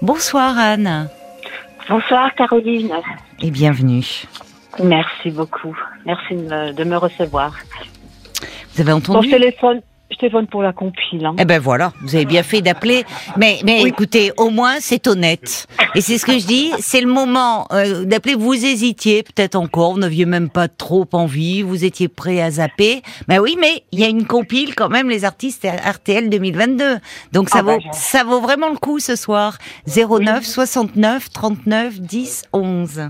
Bonsoir Anne Bonsoir Caroline. et bienvenue. Merci beaucoup. Merci de me, de me recevoir. Vous avez entendu téléphone, téléphone pour la compile. hein. Eh ben voilà, vous avez bien fait d'appeler. Mais, mais écoutez, au moins c'est honnête. Et c'est ce que je dis, c'est le moment euh, d'appeler. Vous hésitiez peut-être encore, vous n'aviez même pas trop envie, vous étiez prêt à zapper. Ben oui, mais il y a une compile quand même, les artistes RTL 2022. Donc ça Ah bah, vaut, ça vaut vraiment le coup ce soir. 09 69 39 10 11.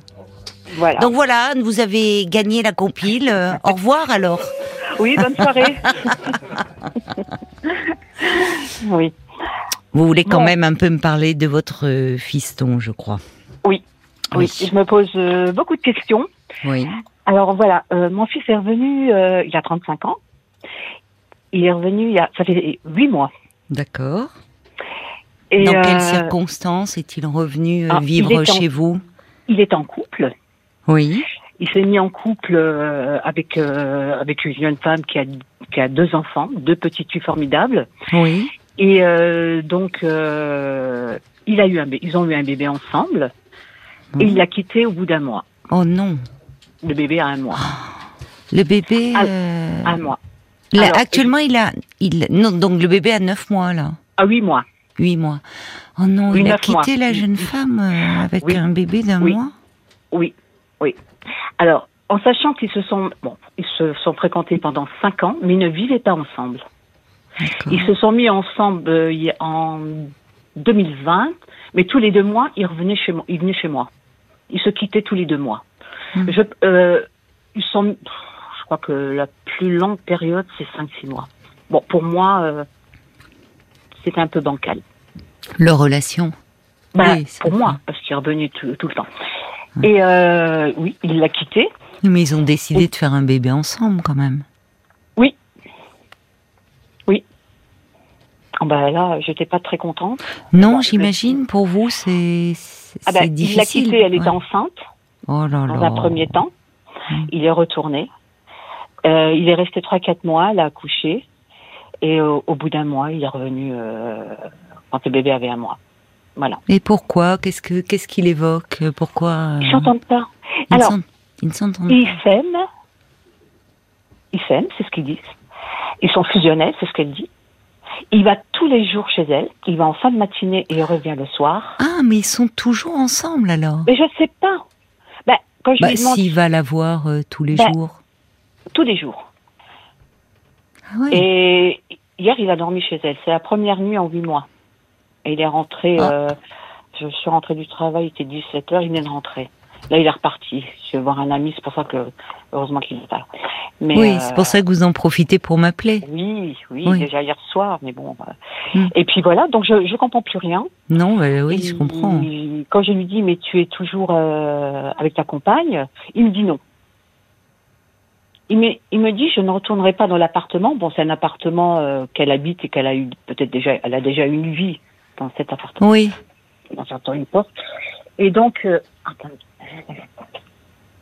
Voilà. Donc voilà, Anne, vous avez gagné la compile. Euh, au revoir alors. oui, bonne soirée. oui. Vous voulez quand Bon. même un peu me parler de votre euh, fiston, je crois. Oui. Oui. Oui. Je me pose euh, beaucoup de questions. Oui. Alors voilà, euh, mon fils est revenu euh, il y a 35 ans. Il est revenu il y a, ça fait 8 mois. D'accord. Et Dans quelles circonstances est-il revenu ah, vivre il est en- chez vous? Il est en couple. Oui. Il s'est mis en couple euh, avec euh, avec une jeune femme qui a qui a deux enfants, deux petites filles formidables. Oui. Et euh, donc, euh, il a eu un, ils ont eu un bébé ensemble. Et il l'a quitté au bout d'un mois. Oh non. Le bébé a un mois. Le bébé. Ah, euh, Un mois. là, alors, actuellement, il a. Il, non, donc le bébé a 9 mois, là. À huit mois. 8 mois. Oh non, Oui, il a neuf mois. quitté la jeune femme avec Oui. un bébé d'un Oui. mois Oui, oui. Alors, en sachant qu'ils se sont, bon, ils se sont fréquentés pendant cinq ans, mais ils ne vivaient pas ensemble. Ils se sont mis ensemble euh, en 2020, mais tous les deux mois, ils revenaient chez moi. Ils venaient chez moi. Ils se quittaient tous les deux mois. Hmm. Je, euh, ils sont, je crois que la plus longue période, c'est 5-6 mois. Bon, pour moi, euh, c'était un peu bancal. Leur relation. Bah, Oui, pour vrai. moi, parce qu'il revenait tout, tout le temps. Et euh, oui, il l'a quitté. Mais ils ont décidé de faire un bébé ensemble, quand même. Ah bah là, j'étais pas très contente. Non, j'imagine, pour vous, c'est Ah bah, c'est il difficile. l'a quittée, elle était Ouais. enceinte Oh là dans là. un premier temps. Mm. Il est retourné. Euh, il est resté 3-4 mois, elle a accouché. Et au, au bout d'un mois, il est revenu euh, quand le bébé avait un mois. Voilà. Et pourquoi Qu'est-ce que qu'est-ce qu'il évoque Pourquoi Ils euh, s'entendent pas. ils Alors, ils s'entendent ils s'aiment. Ils s'aiment, c'est ce qu'ils disent. Ils sont fusionnels, c'est ce qu'elle dit. Il va tous les jours chez elle. Il va en fin de matinée et il revient le soir. Ah, mais ils sont toujours ensemble alors. Mais je ne sais pas. Ben, quand je Bah, lui demande s'il va la voir euh, tous les Bah, jours. tous les jours. Ah ouais. Et hier, il a dormi chez elle. C'est la première nuit en huit mois. Et il est rentré, Ah. euh, je suis rentrée du travail, il était 17 heures, il venait de rentrer. Là, il est reparti. Je vais voir un ami, c'est pour ça que, heureusement qu'il est pas là. Mais, oui, euh, c'est pour ça que vous en profitez pour m'appeler. Oui, oui, Oui. déjà hier soir, mais bon. euh. Hmm. Et puis voilà, donc je, je comprends plus rien. Non, bah oui, je comprends. Quand je lui dis, mais tu es toujours euh, avec ta compagne, il me dit non. Il me, il me dit, je ne retournerai pas dans l'appartement. Bon, c'est un appartement euh, qu'elle habite et qu'elle a eu peut-être déjà, elle a déjà une vie dans cet appartement. Oui, On s'entend une porte. Et donc, euh, attends,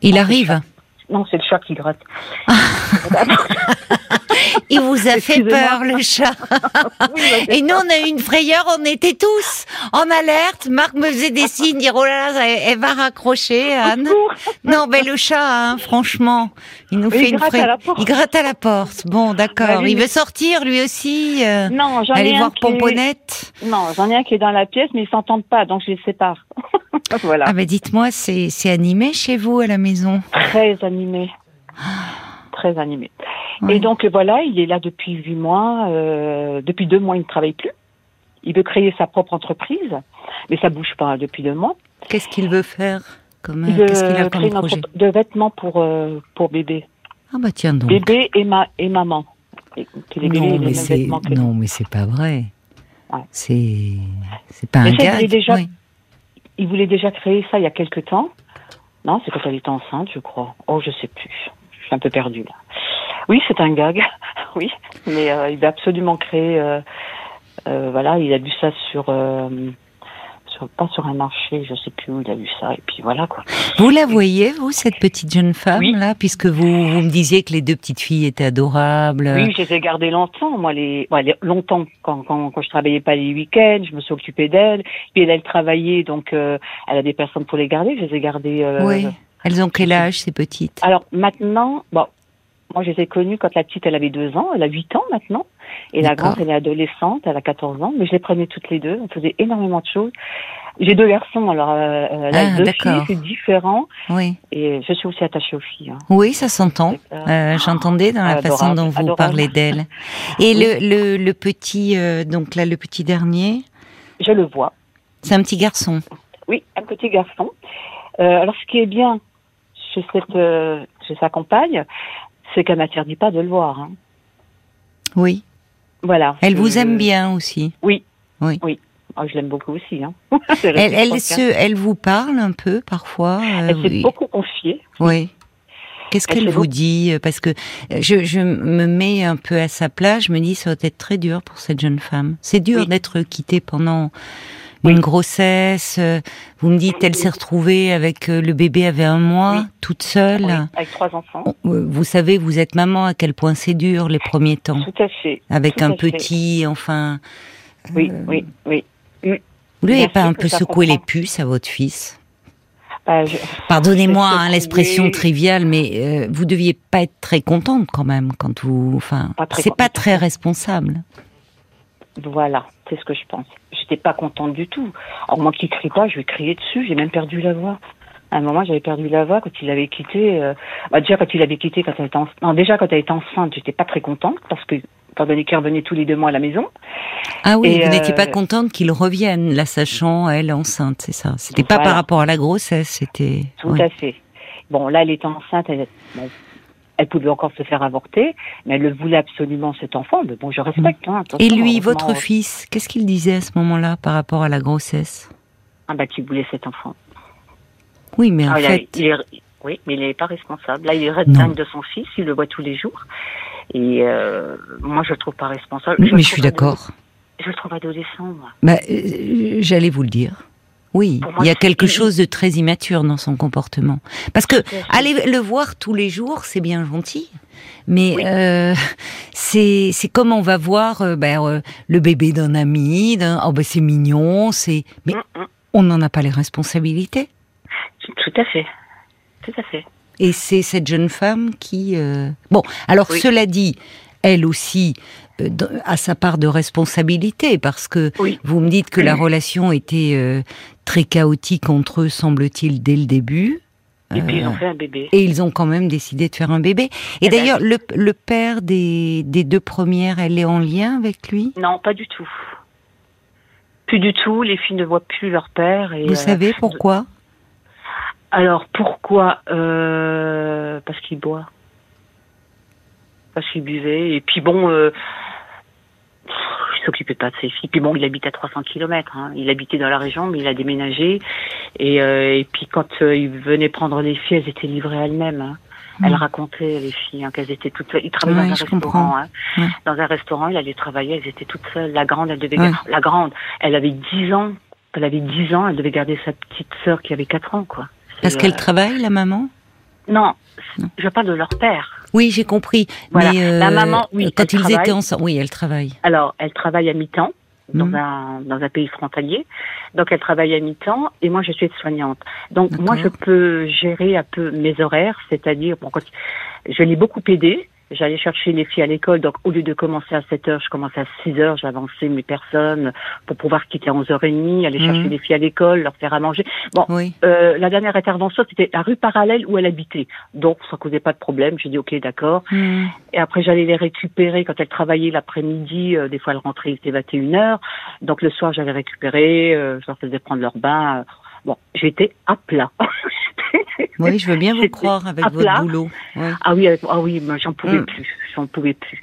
il arrive. non, c'est le chat qui gratte. Il vous a fait peur, le chat. Bah, Et nous, on a eu une frayeur, on était tous en alerte. Marc me faisait des signes, dire, oh là là, elle, va raccrocher, Anne. Non, ben le chat, hein, franchement, il nous fait il une gratte fra- à la porte. Il gratte à la porte. Bon, d'accord. Bah il mais- veut sortir, lui aussi. euh, Non, j'en ai un voir qui est- Pomponette. Non, j'en ai un qui est dans la pièce, mais ils s'entendent pas, donc je les sépare. voilà. Ah ben dites-moi, c'est c'est animé chez vous à la maison? Très animé. Très animé. Ouais. Et donc voilà, il est là depuis huit mois. euh, depuis deux mois, il ne travaille plus. Il veut créer sa propre entreprise, mais ça bouge pas depuis deux mois. Qu'est-ce qu'il veut faire comme, Il veut Qu'est-ce qu'il a comme projet de vêtements pour euh, pour bébé, Ah bah tiens donc. bébé et ma et maman. Et les Non mais c'est non mais c'est pas vrai. Ouais. C'est c'est pas Mais un ça, il déjà- oui. Il voulait déjà créer ça il y a quelque temps. Non, c'est quand elle était enceinte, je crois. Oh, je sais plus. Je suis un peu perdue là. Oui, c'est un gag. oui, mais euh, il veut absolument créer. euh, euh, voilà, il a vu ça sur sur, pas sur un marché, je sais plus où il a vu ça, et puis voilà quoi. Vous la voyez, vous, cette petite jeune femme là, puisque vous, vous me disiez que les deux petites filles étaient adorables. Oui, je les ai gardées longtemps, moi, les, longtemps quand, quand, quand je travaillais pas les week-ends, je me suis occupée d'elles. Puis elle, elle travaillait, donc elle a des personnes pour les garder. Je les ai gardées. Oui. Elles ont quel âge ces petites? Alors maintenant, bon, moi je les ai connues quand la petite elle avait deux ans, elle a huit ans maintenant. Et la grande, elle est adolescente, elle a 14 ans, mais je les prenais toutes les deux. On faisait énormément de choses. J'ai deux garçons, alors euh, euh ah, deux filles, c'est différent. Oui. Et je suis aussi attachée aux filles. Hein. Oui, ça s'entend. Euh, J'entendais dans la façon dont vous parlez d'elle. Et le, le, le, petit, euh, donc là, le petit dernier? Je le vois. C'est un petit garçon. Oui, un petit garçon. Alors, ce qui est bien chez cette, chez sa compagne, c'est qu'elle m'interdit pas de le voir. Hein. Oui. Voilà. Elle vous aime bien aussi. Oui. Oui. Oui. Oh, je l'aime beaucoup aussi. Hein. elle, elle, se, elle vous parle un peu parfois. Euh, elle s'est beaucoup confiée. Oui. Qu'est-ce qu'elle vous dit Parce que je, je, me mets un peu à sa place. Je me dis ça va être très dur pour cette jeune femme. C'est dur d'être quittée pendant une grossesse. Euh, vous me dites, elle s'est retrouvée avec euh, le bébé avait un mois, toute seule. avec trois enfants. Euh, vous savez, vous êtes maman, à quel point c'est dur les premiers temps. Tout à fait. Avec un petit, enfin. Oui, oui, oui. Mm. Vous n'avez pas un peu secoué les puces à votre fils? Bah, Pardonnez-moi hein, l'expression triviale, mais vous deviez pas être très contente quand même quand vous. Enfin, c'est pas très responsable. Voilà, c'est ce que je pense. J'étais pas contente du tout. Alors moi qui crie pas, je vais crier dessus. J'ai même perdu la voix. À un moment, j'avais perdu la voix quand il avait quitté. Euh, bah, déjà quand il avait quitté, quand elle était enceinte. Non, déjà quand elle était enceinte, j'étais pas très contente parce que étant donné qu'il revenait tous les deux mois à la maison. Ah oui, vous n'étiez pas euh, contente qu'il revienne, la sachant elle enceinte, c'est ça. C'était pas par rapport à la grossesse, c'était. Tout à fait. Bon, là, elle était enceinte. Elle, bon, elle pouvait encore se faire avorter, mais elle le voulait absolument cet enfant. Mais bon, je respecte. Hein, Et lui, votre fils, qu'est-ce qu'il disait à ce moment-là par rapport à la grossesse? Ah bah qu'il voulait cet enfant. Oui, mais en ah, fait, oui, mais il n'est pas responsable. Là, il reste dingue de son fils, il le voit tous les jours. Et euh, moi, je le trouve pas responsable. Mais je, suis d'accord. Je le trouve adolescent, moi. Bah, euh, j'allais vous le dire. Oui, il y a quelque chose de très immature dans son comportement. Parce que aller le voir tous les jours, c'est bien gentil, mais euh, c'est c'est comme on va voir euh, ben, euh, le bébé d'un ami, oh ben c'est mignon, c'est mais mm, mm. on n'en a pas les responsabilités. Tout à fait, tout à fait. Et c'est cette jeune femme qui bon alors cela dit, elle aussi a sa part de responsabilité parce que vous me dites que la relation était très chaotique entre eux, semble-t-il, dès le début. Et puis ils ont euh, fait un bébé. Et ils ont quand même décidé de faire un bébé. Et, eh ben, d'ailleurs, le, le, père des, des, deux premières, elle est en lien avec lui? Non, pas du tout. Plus du tout. Les filles ne voient plus leur père. Et, Vous euh, savez pourquoi? Alors pourquoi? Euh, Parce qu'il boit. Parce qu'il buvait. Et puis bon, euh, s'occupait pas de ses filles. Puis bon, il habite à 300 km. Hein. Il habitait dans la région, mais il a déménagé. Et, euh, et puis quand euh, il venait prendre les filles, elles étaient livrées elles-mêmes. Hein. Elle mm. racontait les filles hein, qu'elles étaient toutes seules. Il travaillait dans un restaurant. Hein. Dans un restaurant, il allait travailler. Elles étaient toutes seules. La grande, elle devait la grande, elle avait 10 ans. Elle avait 10 ans. Elle devait garder sa petite sœur qui avait 4 ans, quoi. Parce qu'elle euh, travaille, la maman? Non, je parle de leur père. Oui, j'ai compris. Mais la maman, oui, quand ils étaient ensemble, oui, elle travaille. Alors, elle travaille à mi-temps dans, mhm. un, dans un pays frontalier. Donc, elle travaille à mi-temps et moi, je suis soignante. Donc, moi, je peux gérer un peu mes horaires, c'est-à-dire, bon, je l'ai beaucoup aidée J'allais chercher les filles à l'école, donc au lieu de commencer à 7 heures, je commençais à 6 heures, j'avançais mes personnes pour pouvoir quitter à 11h30, aller chercher mhm. les filles à l'école, leur faire à manger. Bon, euh, la dernière intervention, c'était la rue parallèle où elle habitait. Donc, ça causait pas de problème. J'ai dit, OK, d'accord. Mhm. Et après, j'allais les récupérer quand elle travaillait l'après-midi. Euh, des fois, elle rentrait, il était 21h. Donc, le soir, j'allais récupérer, euh, je leur faisais prendre leur bain. Bon, j'étais à plat. oui, je veux bien vous croire avec votre boulot. Ah oui, ah oui, j'en pouvais mm. plus, j'en pouvais plus.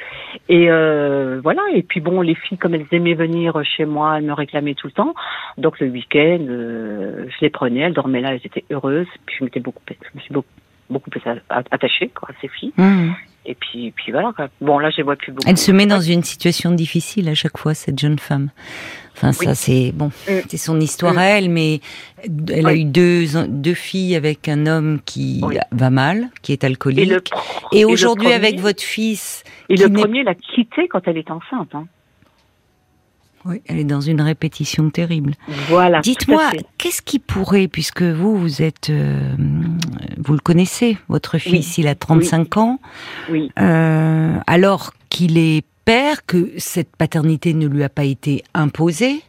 Et euh, voilà. Et puis bon, les filles, comme elles aimaient venir chez moi, elles me réclamaient tout le temps. Donc le week-end, euh, je les prenais, elles dormaient là, elles étaient heureuses. Puis je m'étais beaucoup, je me suis beaucoup, beaucoup plus attachée quoi, à ces filles. Mm. Et puis, puis voilà. Quoi. Bon, là, je les vois plus beaucoup. Elle se met dans une situation difficile à chaque fois, cette jeune femme. Enfin, ça, c'est bon, mm. c'est son histoire à elle, mais elle a eu deux, deux filles avec un homme qui va mal, qui est alcoolique. Et, aujourd'hui, avec votre fils. Et le premier l'a quitté quand elle est enceinte. Hein. Oui, elle est dans une répétition terrible. Voilà. Dites-moi, qu'est-ce qui pourrait, puisque vous, vous êtes, euh, vous le connaissez, votre fils, il a 35 ans, oui. Euh, alors qu'il est père, que cette paternité ne lui a pas été imposée,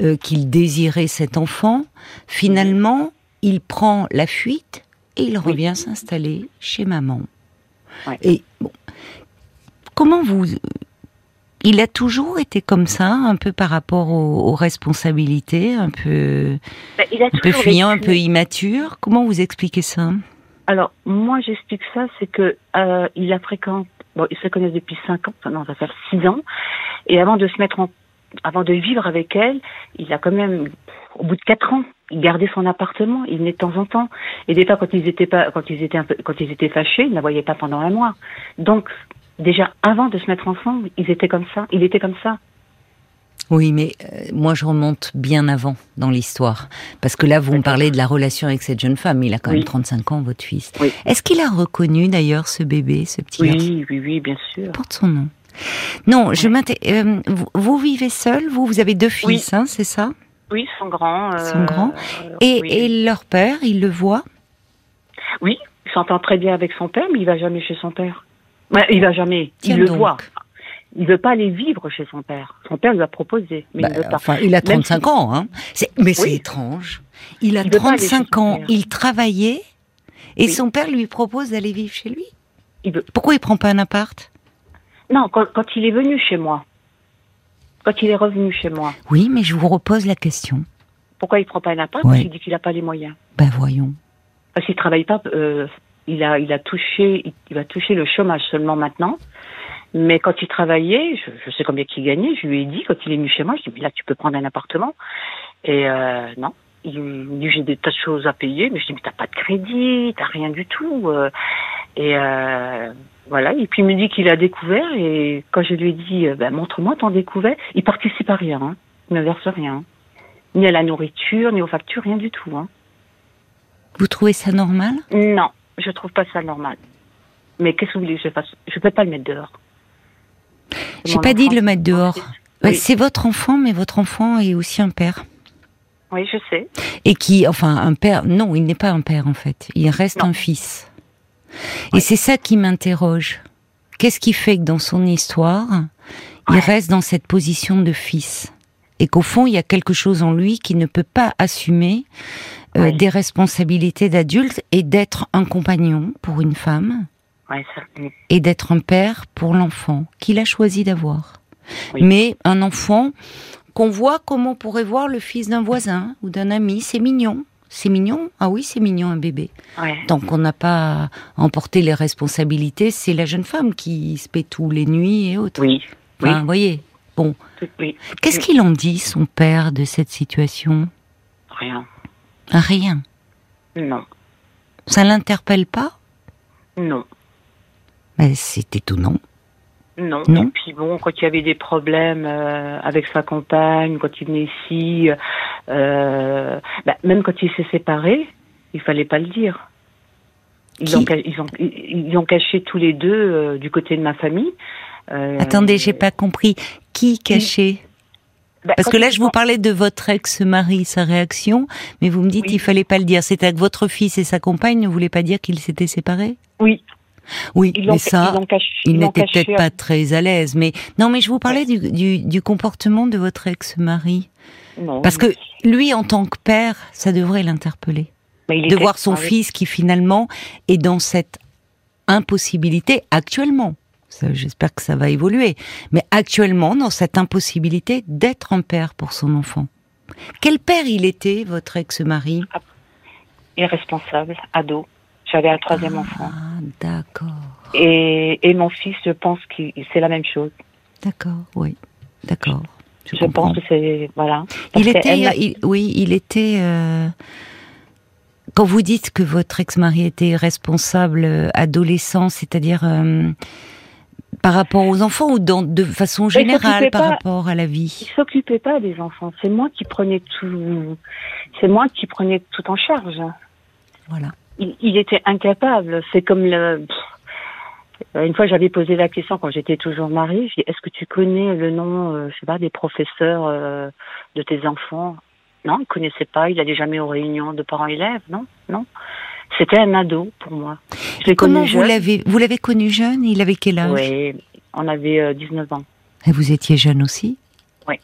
euh, qu'il désirait cet enfant, finalement, il prend la fuite et il revient s'installer chez maman. Et bon, comment vous il a toujours été comme ça, un peu par rapport aux, responsabilités, un peu, ben, un peu fuyant, un peu immature. Comment vous expliquez ça? Alors, moi, j'explique ça, c'est que euh, il a fréquenté, bon, ils se connaissent depuis 5 ans, non, ça fait 6 ans, et avant de se mettre en, avant de vivre avec elle, il a quand même, au bout de 4 ans, il gardait son appartement, il venait de temps en temps, et des fois quand ils étaient pas, quand ils étaient un peu, quand ils étaient fâchés, ils ne la voyaient pas pendant un mois. Donc déjà avant de se mettre ensemble, ils étaient comme ça. Il était comme ça. Oui, mais euh, moi je remonte bien avant dans l'histoire. Parce que là, vous me parlez de la relation avec cette jeune femme. Il a quand même 35 ans, votre fils. Est-ce qu'il a reconnu d'ailleurs ce bébé, ce petit Oui, oui, oui, bien sûr. Porte son nom. Non, je euh, vous, vivez seul? Vous, vous avez deux fils, hein, c'est ça? Oui, son grand. son grand. Et, et, leur père, il le voit? Oui, il s'entend très bien avec son père, mais il va jamais chez son père. Ouais, il va jamais. il le voit. Il veut pas aller vivre chez son père. Son père lui a proposé, mais il veut pas. Enfin, il a 35 ans, hein. Mais c'est étrange. Il a 35 ans, il travaillait, et son père lui propose d'aller vivre chez lui. Il veut. Pourquoi il prend pas un appart? Non, quand, il est venu chez moi. Quand il est revenu chez moi. Oui, mais je vous repose la question. Pourquoi il prend pas un appart? Parce qu'il dit qu'il n'a pas les moyens. Ben voyons. Parce qu'il travaille pas. Euh, il a, il a touché, il va toucher le chômage seulement maintenant. Mais quand il travaillait, je, sais combien qu'il gagnait, je lui ai dit, quand il est venu chez moi, je lui ai dit, mais là, tu peux prendre un appartement. Et euh, non, il me dit, j'ai des tas de choses à payer, mais je dis, mais t'as pas de crédit, t'as rien du tout. Euh. Et euh, voilà, et puis il me dit qu'il a découvert, et quand je lui ai dit, ben, montre-moi ton découvert, il participe à rien, hein. il ne verse rien. Ni à la nourriture, ni aux factures, rien du tout. Hein. Vous trouvez ça normal? Non, je trouve pas ça normal. Mais qu'est-ce que vous voulez que je fasse? Je peux pas le mettre dehors. J'ai pas dit de le mettre dehors. C'est votre enfant, mais votre enfant est aussi un père. Oui, je sais. Et qui, enfin, un père, non, il n'est pas un père en fait. Il reste un fils. Et c'est ça qui m'interroge. Qu'est-ce qui fait que dans son histoire, il reste dans cette position de fils? Et qu'au fond, il y a quelque chose en lui qui ne peut pas assumer euh, des responsabilités d'adulte et d'être un compagnon pour une femme et d'être un père pour l'enfant qu'il a choisi d'avoir. Mais un enfant qu'on voit comme on pourrait voir le fils d'un voisin ou d'un ami, c'est mignon. C'est mignon Ah oui, c'est mignon un bébé. Tant qu'on n'a pas emporté les responsabilités, c'est la jeune femme qui se paie tous les nuits et autres. Oui. Enfin, vous voyez. Bon. Qu'est-ce qu'il en dit, son père, de cette situation? Rien. Rien. Non. Ça l'interpelle pas? Non. Mais c'est étonnant. Non. non. Et puis bon, quand il y avait des problèmes euh, avec sa compagne, quand il venait ici, euh, bah, même quand il s'est séparé, il fallait pas le dire. Ils, ont, ils, ont, ils ont caché tous les deux euh, du côté de ma famille. Attendez, j'ai pas compris. Qui cachait? Bah, Parce que là, je vous parlais de votre ex-mari, sa réaction, mais vous me dites qu'il fallait pas le dire. C'était que votre fils et sa compagne ne voulaient pas dire qu'ils s'étaient séparés? Oui. Oui, mais ça, il n'était peut-être pas très à l'aise. Mais non, mais je vous parlais du, du, comportement de votre ex-mari. Parce que lui, en tant que père, ça devrait l'interpeller. De voir son fils qui finalement est dans cette impossibilité actuellement J'espère que ça va évoluer. Mais actuellement, dans cette impossibilité d'être un père pour son enfant. Quel père il était, votre ex-mari? Ah, Irresponsable, ado. J'avais un troisième ah, enfant. D'accord. Et, et, mon fils, je pense que c'est la même chose. D'accord, oui. D'accord. Je, pense que c'est. Voilà. Il était. oui, il était. Euh, quand vous dites que votre ex-mari était responsable euh, adolescent, c'est-à-dire euh, par rapport aux enfants ou dans, de façon générale par rapport à la vie? Il s'occupait pas des enfants. C'est moi qui prenais tout. C'est moi qui prenais tout en charge. Voilà. Il, il était incapable. C'est comme le. Une fois, j'avais posé la question quand j'étais toujours mariée. Je dis Est-ce que tu connais le nom, euh, je sais pas, des professeurs euh, de tes enfants? Non, il connaissait pas. Il allait jamais aux réunions de parents-élèves. Non, non. C'était un ado pour moi. Je Comment vous l'avez vous l'avez connu jeune? Il avait quel âge? Oui, on avait euh, 19 ans. Et vous étiez jeune aussi? Oui.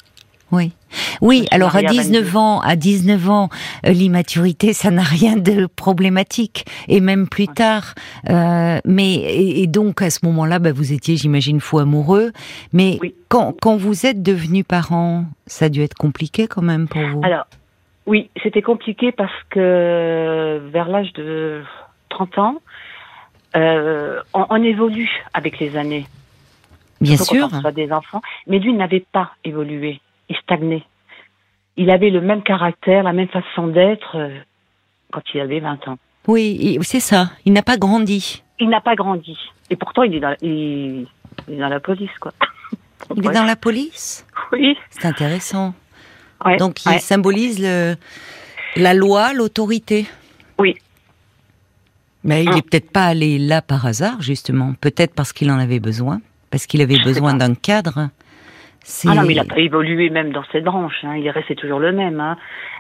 Oui. Oui, alors à 19 ans, à 19 ans, euh, l'immaturité, ça n'a rien de problématique, et même plus tard. Euh, mais et, et, donc à ce moment-là, bah, vous étiez, j'imagine, fou amoureux. Mais Oui. quand, quand vous êtes devenu parent, ça a dû être compliqué quand même pour vous? Alors, oui, c'était compliqué parce que vers l'âge de 30 ans, euh, on, on évolue avec les années. Bien Surtout sûr. Quand on soit des enfants. Mais lui n'avait pas évolué. Il stagnait. Il avait le même caractère, la même façon d'être euh, quand il avait 20 ans. Oui, c'est ça. Il n'a pas grandi. Il n'a pas grandi. Et pourtant, il est dans, il, il est dans la police, quoi. Il est dans la police? Oui. C'est intéressant. Ouais, Donc il ouais. symbolise le, la loi, l'autorité. Mais il Ah. est peut-être pas allé là par hasard, justement. Peut-être parce qu'il en avait besoin, parce qu'il avait Je besoin d'un cadre. Ah non, mais il n'a pas évolué même dans cette branche. Hein. Il est resté toujours le même. Hein.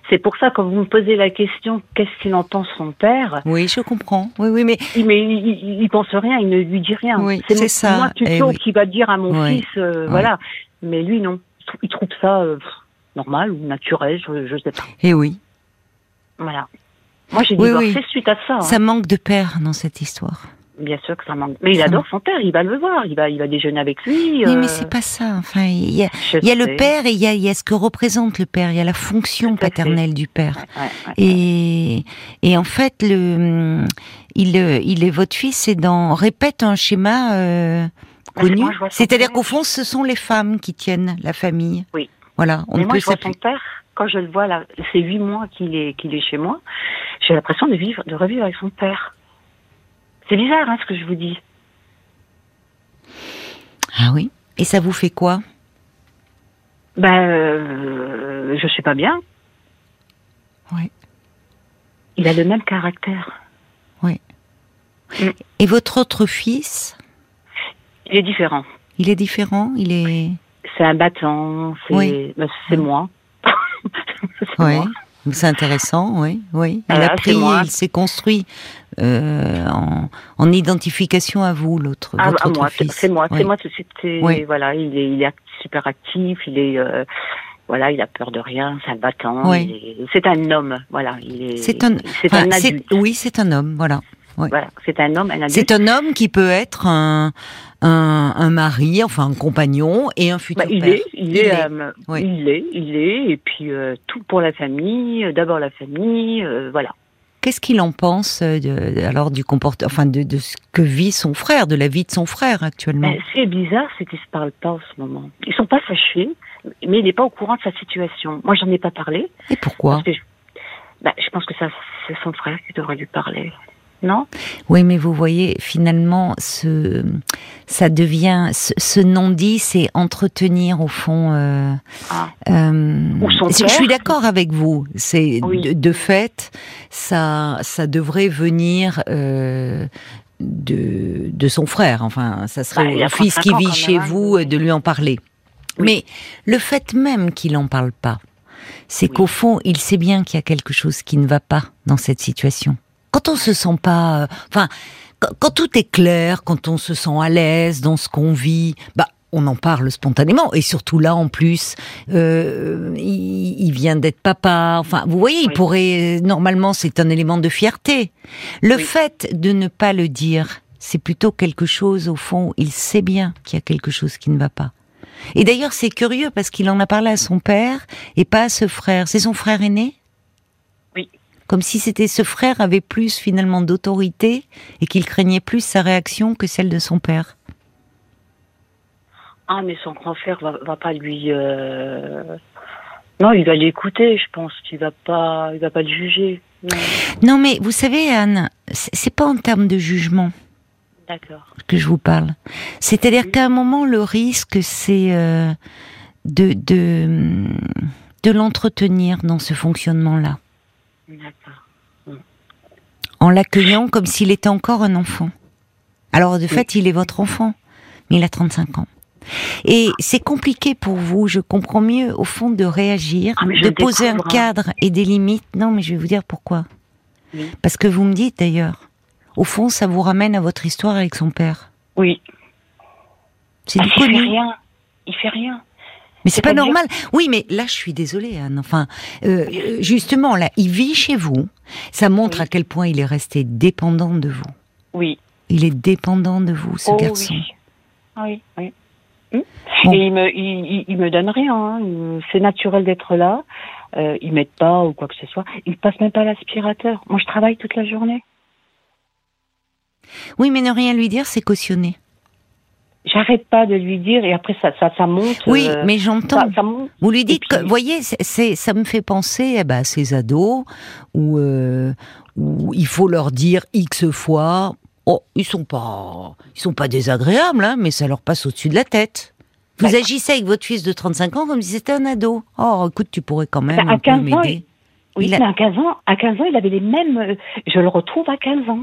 C'est pour ça, quand vous me posez la question, qu'est-ce qu'il entend son père? Oui, je comprends. Oui, oui, mais il, mais il, il, pense rien, il ne lui dit rien. Oui, c'est ça. moi Eh plutôt oui. qui va dire à mon Oui. fils, euh, voilà. Mais lui, non. Il trou- Il trouve ça euh, normal ou naturel, je, je sais pas. eh oui, Voilà. Moi, j'ai Oui, divorcé oui. suite à ça. hein. ça manque de père dans cette histoire. Bien sûr que ça manque. Mais il Ça adore son père, il va le voir, il va, il va déjeuner avec lui. Oui, euh, mais c'est pas ça. Enfin, il y a, il y a le père et il y a, il y a ce que représente le père. Il y a la fonction paternelle du père. Ouais, ouais. Et, et en fait, le, il, euh, il est votre fils et dans répète un schéma euh, connu. C'est-à-dire qu'au fond, ce sont les femmes qui tiennent la famille. Oui. Voilà, on Mais ne moi, peut je vois son père, quand je le vois là, c'est huit mois qu'il est, qu'il est chez moi, j'ai l'impression de vivre, de revivre avec son père. C'est bizarre, hein, ce que je vous dis. Ah oui. Et ça vous fait quoi? Ben, euh, je suis pas bien. Oui. Il a le même caractère. Et votre autre fils, Il est différent. il est différent? Il est. C'est un battant, c'est Oui. ben, c'est Oui. moi. Moi. C'est intéressant, oui, oui. Il Voilà, a pris, il s'est construit euh, en, en identification à vous, l'autre, Ah, votre à moi, c'est moi, Oui. c'est moi tout de suite. Oui. Voilà, il est, il est super actif, il est, euh, voilà, il a peur de rien, c'est un battant. Oui. C'est un homme, voilà. Il est. C'est un, enfin, un adulte. oui, c'est un homme, voilà. Voilà, c'est un homme, un adulte. C'est un homme qui peut être un, un, un mari, enfin un compagnon et un futur Bah, il, père. est, il, est, euh, oui. il est, il est, et puis euh, tout pour la famille, euh, d'abord la famille, euh, voilà. Qu'est-ce qu'il en pense de, alors du comportement, enfin de, de ce que vit son frère, de la vie de son frère actuellement? Mais ce qui est bizarre, c'est qu'ils se parlent pas en ce moment. Ils sont pas fâchés, mais il n'est pas au courant de sa situation. Moi, j'en ai pas parlé Et pourquoi? Parce que je, je pense que c'est son frère qui devrait lui parler. Non? Oui, mais vous voyez, finalement, ce, ça devient, ce, ce non-dit, c'est entretenir au fond. Euh, Ah. euh, Ou son je suis d'accord avec vous. C'est Oui. de, de fait, ça, ça devrait venir. Euh, de, de son frère, enfin, ça serait Bah, au fils 35 qui vit chez hein. vous de lui en parler. Oui. Mais le fait même qu'il en parle pas, c'est Oui. qu'au fond, il sait bien qu'il y a quelque chose qui ne va pas dans cette situation. Quand on se sent pas, euh, enfin, quand, quand tout est clair, quand on se sent à l'aise dans ce qu'on vit, bah on en parle spontanément et surtout là en plus euh, il, il vient d'être papa enfin vous voyez il Oui. pourrait normalement c'est un élément de fierté le Oui. fait de ne pas le dire c'est plutôt quelque chose au fond il sait bien qu'il y a quelque chose qui ne va pas et d'ailleurs c'est curieux parce qu'il en a parlé à son père et pas à ce frère c'est son frère aîné? Comme si c'était ce frère avait plus finalement d'autorité et qu'il craignait plus sa réaction que celle de son père Ah, mais son grand frère va, va pas lui. euh, Non, il va l'écouter, je pense. Il va pas, il va pas le juger. Non, mais vous savez, Anne, c'est pas en termes de jugement que je vous parle. C'est-à-dire qu'à un moment, le risque, c'est euh, de, de, de l'entretenir dans ce fonctionnement-là. En l'accueillant comme s'il était encore un enfant. Alors, de fait, il est votre enfant, mais il a 35 ans. Et c'est compliqué pour vous, je comprends mieux, au fond, de réagir, ah, de poser un cadre et des limites. Non, mais je vais vous dire pourquoi. Parce que vous me dites d'ailleurs, au fond, ça vous ramène à votre histoire avec son père. Oui. C'est du ah, Il fait rien. Il fait rien. Mais c'est pas normal. Oui, mais là, je suis désolée, Anne. Enfin, euh, justement, là, il vit chez vous. Ça montre à quel point il est resté dépendant de vous. Oui. Il est dépendant de vous, ce oh, garçon. Oui, oui. Hmm. Et il me, il, me donne rien. Hein. C'est naturel d'être là. Euh, il m'aide pas ou quoi que ce soit. Il passe même pas l'aspirateur. Moi, je travaille toute la journée. Oui, mais ne rien lui dire, c'est cautionner. J'arrête pas de lui dire et après ça, ça, ça monte. Oui, euh, mais j'entends. Vous lui dites que, voyez, c'est, ça me fait penser eh ben, à ces ados où, euh, où il faut leur dire x fois Oh, ils sont pas, ils sont pas désagréables, hein, mais ça leur passe au-dessus de la tête. Vous agissez avec votre fils de 35 ans comme si c'était un ado. Oh, écoute, tu pourrais quand même un peu m'aider. Oui, mais à 15 ans, à 15 ans, il avait les mêmes. Euh, je le retrouve à 15 ans.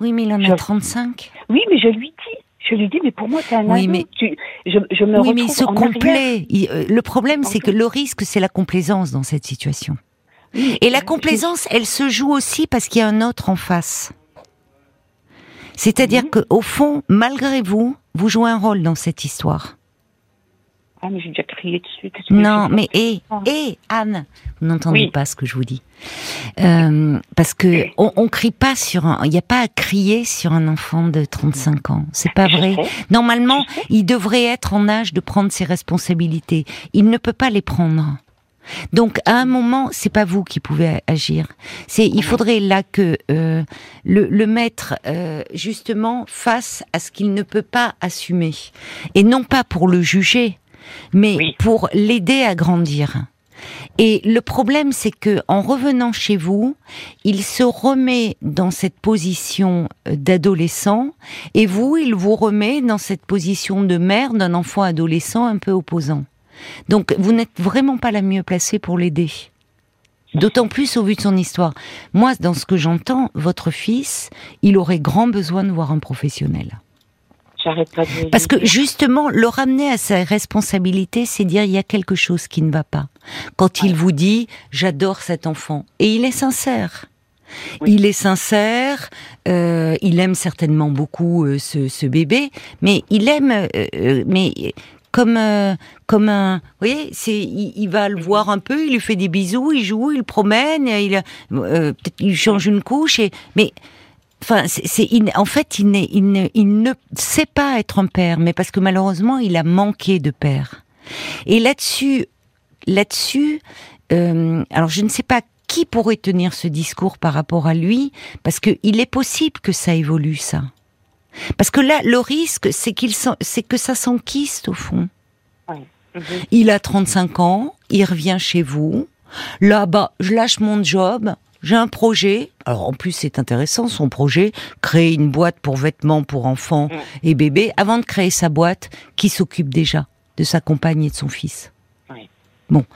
Oui, mais il en a 35. Oui, mais je lui dis. Je lui dis, mais pour moi, c'est un oui, ado. Mais... je, je, me oui, mais il se complaît. Euh, le problème, c'est que le risque, c'est la complaisance dans cette situation. Et la complaisance, elle se joue aussi parce qu'il y a un autre en face. C'est-à-dire qu'au fond, malgré vous, vous jouez un rôle dans cette histoire. Ah, mais j'ai déjà crié dessus. non, mais hé, hé, Anne, vous n'entendez pas ce que je vous dis. Euh, parce que on, on crie pas sur un, il n'y a pas à crier sur un enfant de 35 ans. C'est pas vrai. Normalement, il devrait être en âge de prendre ses responsabilités. Il ne peut pas les prendre. Donc à un moment, c'est pas vous qui pouvez agir. C'est il faudrait là que euh, le, le, mettre euh, justement face à ce qu'il ne peut pas assumer, et non pas pour le juger, mais pour l'aider à grandir. Et le problème, c'est que en revenant chez vous, il se remet dans cette position euh, d'adolescent, et vous, il vous remet dans cette position de mère d'un enfant adolescent un peu opposant. Donc vous n'êtes vraiment pas la mieux placée pour l'aider. D'autant plus au vu de son histoire. Moi, dans ce que j'entends, votre fils, il aurait grand besoin de voir un professionnel. Parce que justement, le ramener à sa responsabilité, c'est dire il y a quelque chose qui ne va pas. Quand il vous dit j'adore cet enfant, et il est sincère. Il est sincère, euh, il aime certainement beaucoup euh, ce, bébé, mais il aime, euh, mais comme comme un, vous voyez, c'est il, va le voir un peu, il lui fait des bisous, il joue, il promène, il peut-être il change une couche et mais enfin c'est en fait il, il, ne, il ne sait pas être un père, mais parce que malheureusement il a manqué de père. Et là-dessus, là-dessus, euh, alors je ne sais pas qui pourrait tenir ce discours par rapport à lui, parce que il est possible que ça évolue ça. Parce que là, le risque, c'est qu'il, c'est que ça s'enquiste au fond. Mhm. Il a 35 ans, il revient chez vous. Là, bas je lâche mon job, j'ai un projet. Alors en plus, c'est intéressant son projet, créer une boîte pour vêtements pour enfants mm. et bébés. Avant de créer sa boîte, qui s'occupe déjà de sa compagne et de son fils. Bon,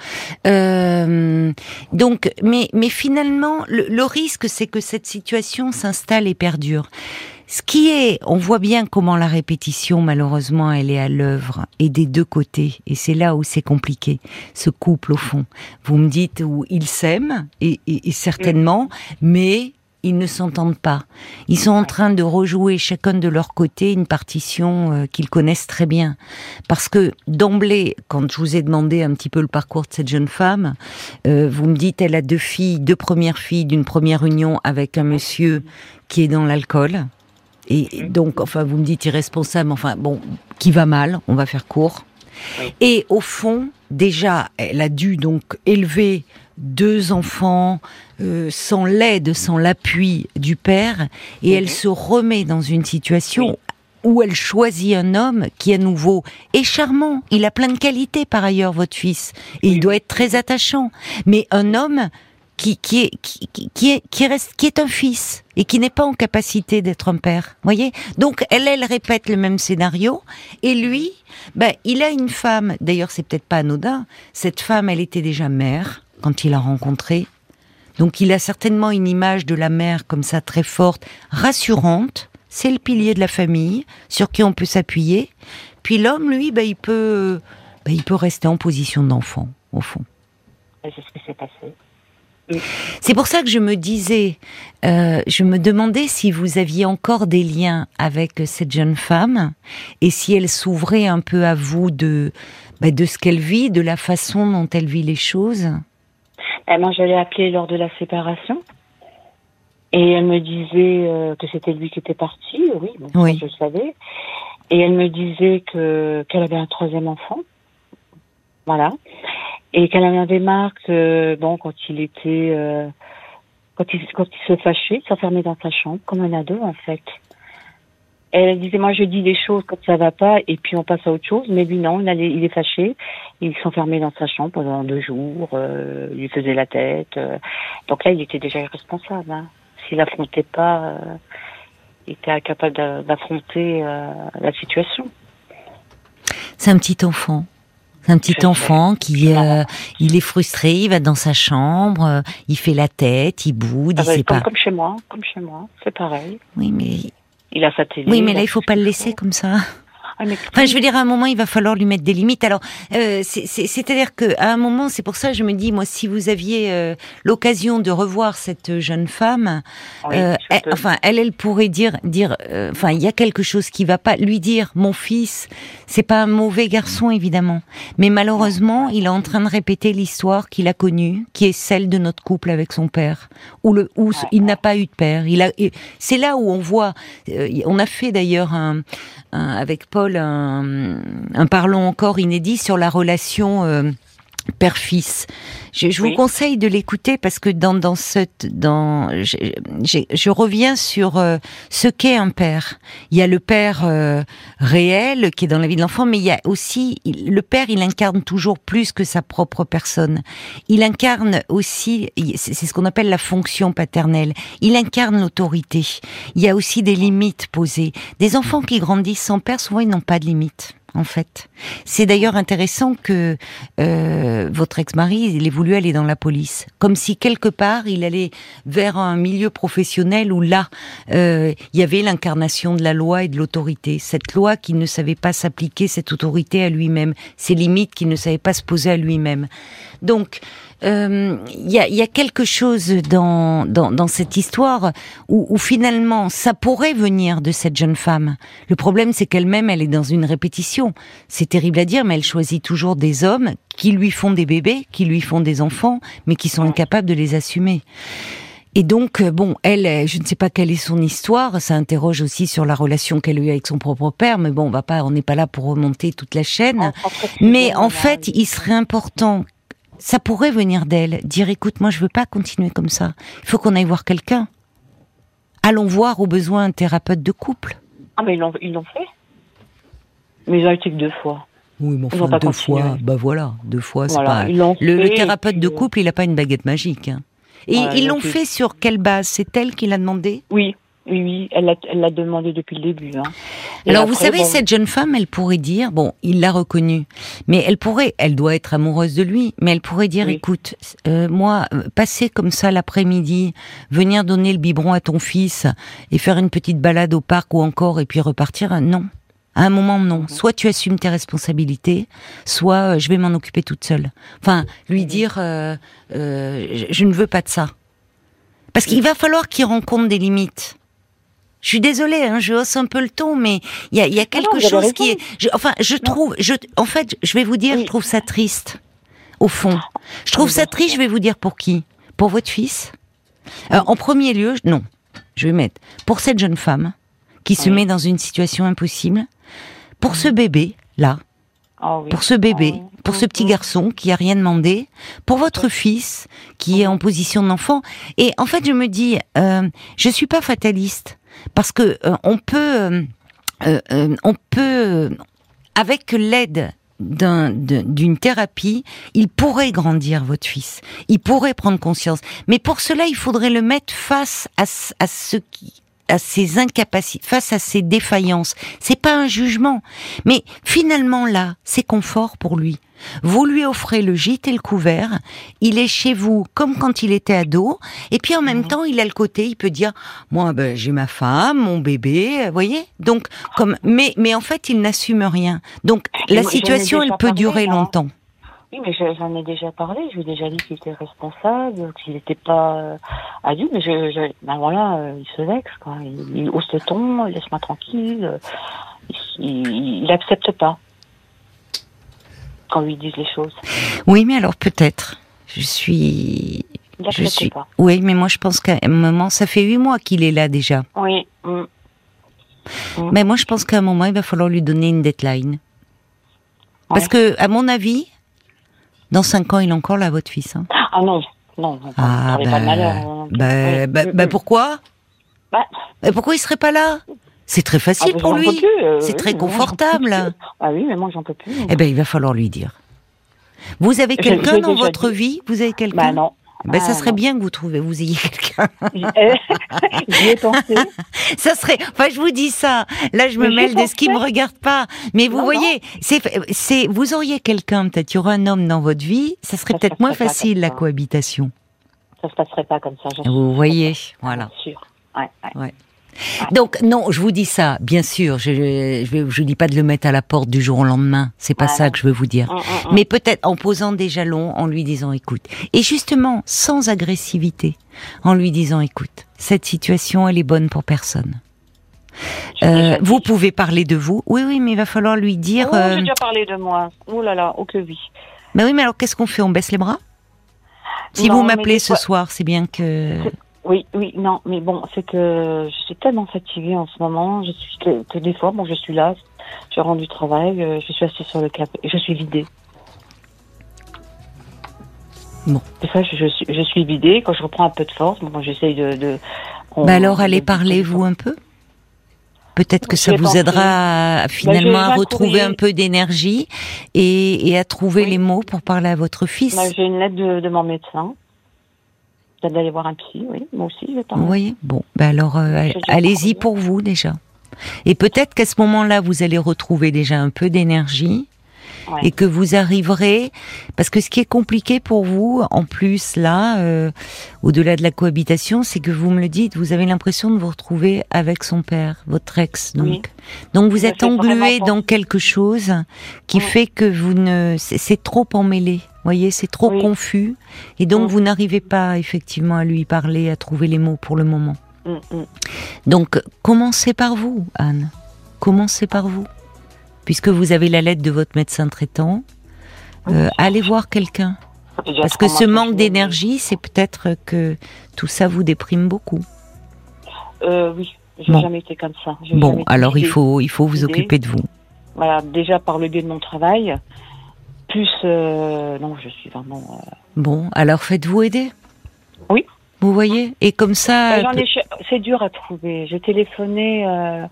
euh, donc, mais mais finalement, le risque, c'est que cette situation s'installe et perdure. Ce qui est, on voit bien comment la répétition, malheureusement, elle est à l'œuvre et des deux côtés. Et c'est là où c'est compliqué, ce couple au fond. Vous me dites où ils s'aiment, et, certainement, mais ils ne s'entendent pas. Ils sont en train de rejouer chacun de leur côté une partition euh, qu'ils connaissent très bien. Parce que d'emblée, quand je vous ai demandé un petit peu le parcours de cette jeune femme, euh, vous me dites elle a deux filles, deux premières filles d'une première union avec un monsieur qui est dans l'alcool. Et donc, enfin, vous me dites irresponsable, enfin, bon, qui va mal, on va faire court. Et au fond, déjà, elle a dû donc élever deux enfants euh, sans l'aide, sans l'appui du père, et elle se remet dans une situation où elle choisit un homme qui à nouveau est charmant. Il a plein de qualités par ailleurs, votre fils, et il doit être très attachant. Mais un homme qui, qui, est, qui, qui, est, qui, reste, qui est un fils et qui n'est pas en capacité d'être un père. Voyez? Donc elle, elle répète le même scénario et lui, ben, il a une femme. D'ailleurs, c'est peut-être pas anodin. Cette femme, elle était déjà mère quand il a rencontré. Donc il a certainement une image de la mère comme ça très forte, rassurante. C'est le pilier de la famille sur qui on peut s'appuyer. Puis l'homme, lui, ben, il peut, ben, il peut rester en position d'enfant, au fond. C'est ce qui s'est passé. C'est pour ça que je me disais, euh, je me demandais si vous aviez encore des liens avec cette jeune femme et si elle s'ouvrait un peu à vous de, bah, de ce qu'elle vit, de la façon dont elle vit les choses. Eh, moi, je l'ai appelée lors de la séparation. Et elle me disait euh, que c'était lui qui était parti, oui, oui. je savais. Et elle me disait que qu'elle avait un troisième enfant. Voilà et qu'elle en avait marre que bon quand il était euh, quand il quand il se fâchait, il s'enfermait dans sa chambre comme un ado en fait. Elle disait moi je dis des choses quand ça va pas et puis on passe à autre chose mais lui non il, allait, il est fâché il s'enfermait dans sa chambre pendant deux jours euh, il lui faisait la tête euh. donc là il était déjà irresponsable hein. s'il affrontait pas euh, il était incapable d'affronter euh, la situation c'est un petit enfant un petit enfant qui, euh, il est frustré, il va dans sa chambre, euh, il fait la tête, il boude, ah il sait comme, pas. Comme chez moi, comme chez moi, c'est pareil. Oui, mais. Il a sa télé. Oui, mais là, il faut pas le laisser comme ça. Ah, enfin, je veux dire, à un moment, il va falloir lui mettre des limites. Alors, euh, c'est-à-dire que à un moment, c'est pour ça que je me dis, moi, si vous aviez euh, l'occasion de revoir cette jeune femme, euh, elle, enfin, elle, elle pourrait dire, dire, euh, enfin, il y a quelque chose qui va pas. Lui dire, mon fils, c'est pas un mauvais garçon, évidemment, mais malheureusement, il est en train de répéter l'histoire qu'il a connue, qui est celle de notre couple avec son père, où le, où il n'a pas eu de père. Il a, c'est là où on voit. on a fait d'ailleurs un, un, avec Paul un, un parlons encore inédit sur la relation euh, père-fils. Je, je vous conseille de l'écouter parce que dans dans cette dans je, je reviens sur euh, ce qu'est un père. Il y a le père euh, réel qui est dans la vie de l'enfant, mais il y a aussi le père. Il incarne toujours plus que sa propre personne. Il incarne aussi, c'est ce qu'on appelle la fonction paternelle. Il incarne l'autorité. Il y a aussi des limites posées. Des enfants qui grandissent sans père, souvent ils n'ont pas de limites en fait. C'est d'ailleurs intéressant que euh, votre ex-mari, il ait voulu aller dans la police, comme si quelque part il allait vers un milieu professionnel où là, euh, il y avait l'incarnation de la loi et de l'autorité. Cette loi qui ne savait pas s'appliquer, cette autorité à lui-même, ces limites qui ne savait pas se poser à lui-même. Donc, il euh, y, a, y, a, quelque chose dans, dans, dans cette histoire où, où, finalement ça pourrait venir de cette jeune femme. Le problème c'est qu'elle-même elle est dans une répétition. C'est terrible à dire mais elle choisit toujours des hommes qui lui font des bébés, qui lui font des enfants, mais qui sont incapables de les assumer. Et donc, euh, bon, elle, je ne sais pas quelle est son histoire. Ça interroge aussi sur la relation qu'elle a eue avec son propre père. Mais bon, on va pas, on n'est pas là pour remonter toute la chaîne. Mais en fait, il serait important ça pourrait venir d'elle, dire écoute, moi je veux pas continuer comme ça. Il faut qu'on aille voir quelqu'un. Allons voir au besoin un thérapeute de couple. Ah mais ils l'ont fait. Mais ils ont été que deux fois. Oui, mais enfin deux fois, bah voilà, deux fois, c'est pas. Le, thérapeute de couple, il n'a pas une baguette magique. Hein. Et ils l'ont fait sur quelle base? C'est elle qui l'a demandé? Oui, oui, oui, elle l'a demandé depuis le début. Hein. Alors vous savez, cette jeune femme, elle pourrait dire, bon, il l'a reconnue, mais elle pourrait, elle doit être amoureuse de lui, mais elle pourrait dire, écoute, euh, moi, euh, passer comme ça l'après-midi, venir donner le biberon à ton fils et faire une petite balade au parc ou encore et puis repartir, non. À un moment, non. Mhm. Soit tu assumes tes responsabilités, soit euh, je vais m'en occuper toute seule. Enfin, lui mhm. dire, euh, je ne veux pas de ça. Parce qu'il va falloir qu'il rencontre des limites. Je suis désolée, hein, je hausse un peu le ton, mais il y a, y a, ah quelque chose qui est. Je, enfin, je trouve, je, en fait, je vais vous dire, je trouve ça triste, au fond. Je trouve ça triste. Je vais vous dire pour qui? Pour votre fils? Euh, en premier lieu, non. Je vais mettre pour cette jeune femme qui se met dans une situation impossible, pour ce bébé là, ah pour ce bébé, ah pour ce petit garçon qui a rien demandé, pour votre fils qui est en position d'enfant. Et en fait, je me dis, euh, je suis pas fataliste parce que euh, on peut, euh, euh, on peut, avec l'aide d'un- de- d'une thérapie, il pourrait grandir votre fils. Il pourrait prendre conscience. Mais pour cela, il faudrait le mettre face à, à ce qui à ses incapacités, face à ses défaillances. C'est pas un jugement, mais finalement là, c'est confort pour lui. Vous lui offrez le gîte et le couvert, il est chez vous comme quand il était ado, et puis en même Mhm. temps, il a le côté, il peut dire, moi, ben, j'ai ma femme, mon bébé, vous voyez? Donc, comme, mais, mais en fait, il n'assume rien. Donc, Et la moi, situation, elle peut durer moi. longtemps. Oui, mais je- j'en ai déjà parlé. Je lui ai déjà dit qu'il était responsable, qu'il n'était pas euh, adulte. Mais je, je, ben voilà, euh, il se vexe, quoi. Il, il hausse le ton, laisse-moi tranquille. Il, il, il accepte pas quand lui disent les choses. Oui, mais alors peut-être. Je suis, Il je suis. pas. Oui, mais moi, je pense qu'à un moment, ça fait huit mois qu'il est là déjà. Oui. mm. Mais moi, je pense qu'à un moment, il va falloir lui donner une deadline. Parce que, à mon avis, dans cinq ans, il est encore là, votre fils. hein. Ah non, non, non. Ah, parlez pas de malheur. hein. bah, bah, bah, pourquoi? Bah, Bah, Pourquoi il serait pas là? C'est très ah, facile bah, pour lui. euh, C'est oui, très confortable. Ah oui, mais moi j'en peux plus. Eh ben, il va falloir lui dire. Vous avez quelqu'un dans votre vie? Vous avez quelqu'un? Bah non. Ben, ça Ah, serait non. bien que vous trouvez, vous ayez quelqu'un. J'y ai pensé. ça serait, enfin, je vous dis ça. Là, je me Mais mêle de ce qui me regarde pas. Mais vous Non, voyez, c'est, c'est, vous auriez quelqu'un, peut-être, il y aurait un homme dans votre vie, ça serait peut-être moins facile, la cohabitation. Ça se passerait pas comme ça. Vous voyez, voilà. Sûr. Ouais, ouais. Donc non, je vous dis ça, bien sûr. Je je, je dis pas de le mettre à la porte du jour au lendemain. C'est pas ça que je veux vous dire. Mm, mm, mm. Mais peut-être en posant des jalons, en lui disant écoute. Et justement, sans agressivité, en lui disant écoute, cette situation elle est bonne pour personne. Euh, vous pouvez parler de vous. Oui, oui, mais il va falloir lui dire. Oh, euh, j'ai déjà parlé de moi. Oh là là, oh que oui. Mais oui, mais alors qu'est-ce qu'on fait? On baisse les bras? Si Non, vous m'appelez ce fois- soir, c'est bien que. Oui, oui, non, mais bon, c'est que je suis tellement fatiguée en ce moment. Je suis que, que des fois, bon, je suis là, je rentre du travail, euh, je suis assise sur le canapé, et je suis vidée. Bon. Des fois, je, je suis, je suis vidée. Quand je reprends un peu de force, bon, j'essaye de. de on- Bah alors, allez parler vous un peu. Peut-être que ça vous aidera à, finalement à retrouver un peu d'énergie et, et à trouver Oui. les mots pour parler à votre fils. Bah, J'ai une lettre de, de mon médecin. Peut-être d'aller voir un psy, oui. Moi aussi, je Vous voyez Bon, bah alors euh, allez-y pour vous déjà. Et peut-être qu'à ce moment-là, vous allez retrouver déjà un peu d'énergie Ouais. et que vous arriverez, parce que ce qui est compliqué pour vous, en plus là, euh, au-delà de la cohabitation, c'est que vous me le dites, vous avez l'impression de vous retrouver avec son père, votre ex, donc. Oui. Donc vous Ça êtes englué dans quelque chose qui fait que vous ne, c'est c'est trop emmêlé. Voyez, c'est trop Oui. confus, et donc Mm. vous n'arrivez pas effectivement à lui parler, à trouver les mots pour le moment. Mm, mm. Donc, commencez par vous, Anne. Commencez par vous. Puisque vous avez la lettre de votre médecin traitant, euh, allez voir quelqu'un. Parce que ce manque d'énergie, c'est peut-être que tout ça vous déprime beaucoup. Euh, oui, j'ai Bon. jamais été comme ça. Bon, alors il faut, il faut vous occuper de vous. Voilà, déjà par le biais de mon travail, plus euh, non, je suis vraiment. euh, Bon, alors faites-vous aider. Oui. Vous voyez Et comme ça... bah, c'est dur à trouver. J'ai téléphoné. euh,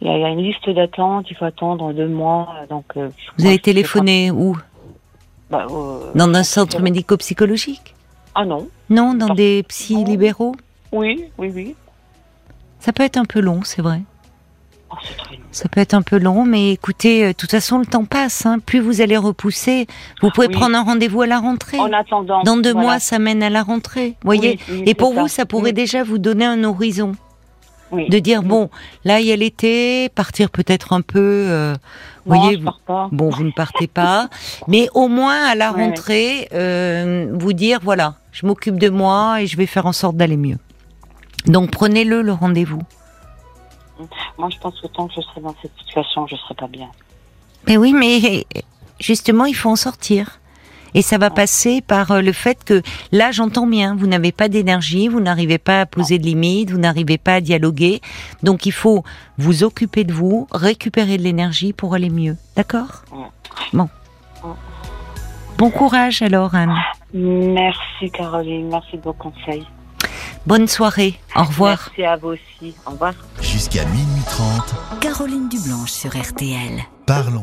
Il y, a- il y a une liste d'attente. Il faut attendre deux mois. Donc. vous avez téléphoné où? Bah, Dans un centre médico-psychologique? Ah non. Non, dans des psy libéraux? Oui, oui, oui. Ça peut être un peu long, c'est vrai. Oh. Ça peut être un peu long, mais écoutez, euh, de toute façon, le temps passe. hein. Plus vous allez repousser, vous pouvez Oui. prendre un rendez-vous à la rentrée. En attendant. Dans deux voilà. mois, ça mène à la rentrée. Voyez. Oui, oui, Et pour vous, ça pourrait Oui, déjà vous donner un horizon de dire Oui. bon, là il y a l'été, partir peut-être un peu. euh, Non, voyez, je vous- pars pas. Bon, vous ne partez pas, mais au moins à la rentrée, euh, vous dire voilà, je m'occupe de moi et je vais faire en sorte d'aller mieux. Donc prenez-le le rendez-vous. Moi, je pense que tant que je serai dans cette situation, je serai pas bien. Mais oui, mais justement, il faut en sortir. Et ça va passer par euh, le fait que là, j'entends bien, vous n'avez pas d'énergie, vous n'arrivez pas à poser de limites, vous n'arrivez pas à dialoguer. Donc il faut vous occuper de vous, récupérer de l'énergie pour aller mieux. D'accord? Bon. Bon courage alors, Anne. Merci, Caroline. Merci de vos conseils. Bonne soirée. Au revoir. Merci à vous aussi. Au revoir. Jusqu'à minuit 30, Caroline Dublanche sur RTL. parlons.